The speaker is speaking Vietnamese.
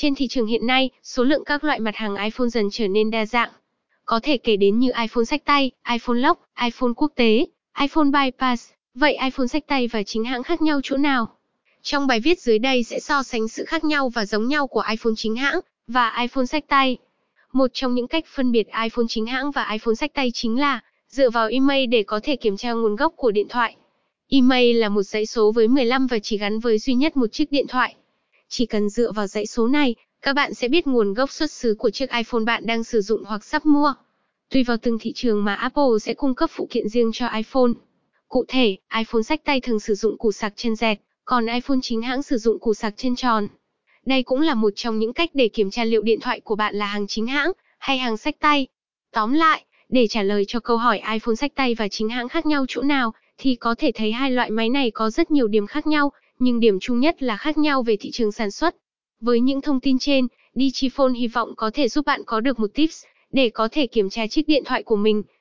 Trên thị trường hiện nay, số lượng các loại mặt hàng iPhone dần trở nên đa dạng. Có thể kể đến như iPhone sách tay, iPhone lock, iPhone quốc tế, iPhone bypass. Vậy iPhone sách tay và chính hãng khác nhau chỗ nào? Trong bài viết dưới đây sẽ so sánh sự khác nhau và giống nhau của iPhone chính hãng và iPhone sách tay. Một trong những cách phân biệt iPhone chính hãng và iPhone sách tay chính là dựa vào email để có thể kiểm tra nguồn gốc của điện thoại. Email là một dãy số với 15 và chỉ gắn với duy nhất một chiếc điện thoại. Chỉ cần dựa vào dãy số này, các bạn sẽ biết nguồn gốc xuất xứ của chiếc iPhone bạn đang sử dụng hoặc sắp mua. Tùy vào từng thị trường mà Apple sẽ cung cấp phụ kiện riêng cho iPhone. Cụ thể, iPhone sách tay thường sử dụng củ sạc chân dẹt, còn iPhone chính hãng sử dụng củ sạc chân tròn. Đây cũng là một trong những cách để kiểm tra liệu điện thoại của bạn là hàng chính hãng hay hàng sách tay. Tóm lại, để trả lời cho câu hỏi iPhone sách tay và chính hãng khác nhau chỗ nào, thì có thể thấy hai loại máy này có rất nhiều điểm khác nhau, nhưng điểm chung nhất là khác nhau về thị trường sản xuất. Với những thông tin trên, Digiphone hy vọng có thể giúp bạn có được một tips để có thể kiểm tra chiếc điện thoại của mình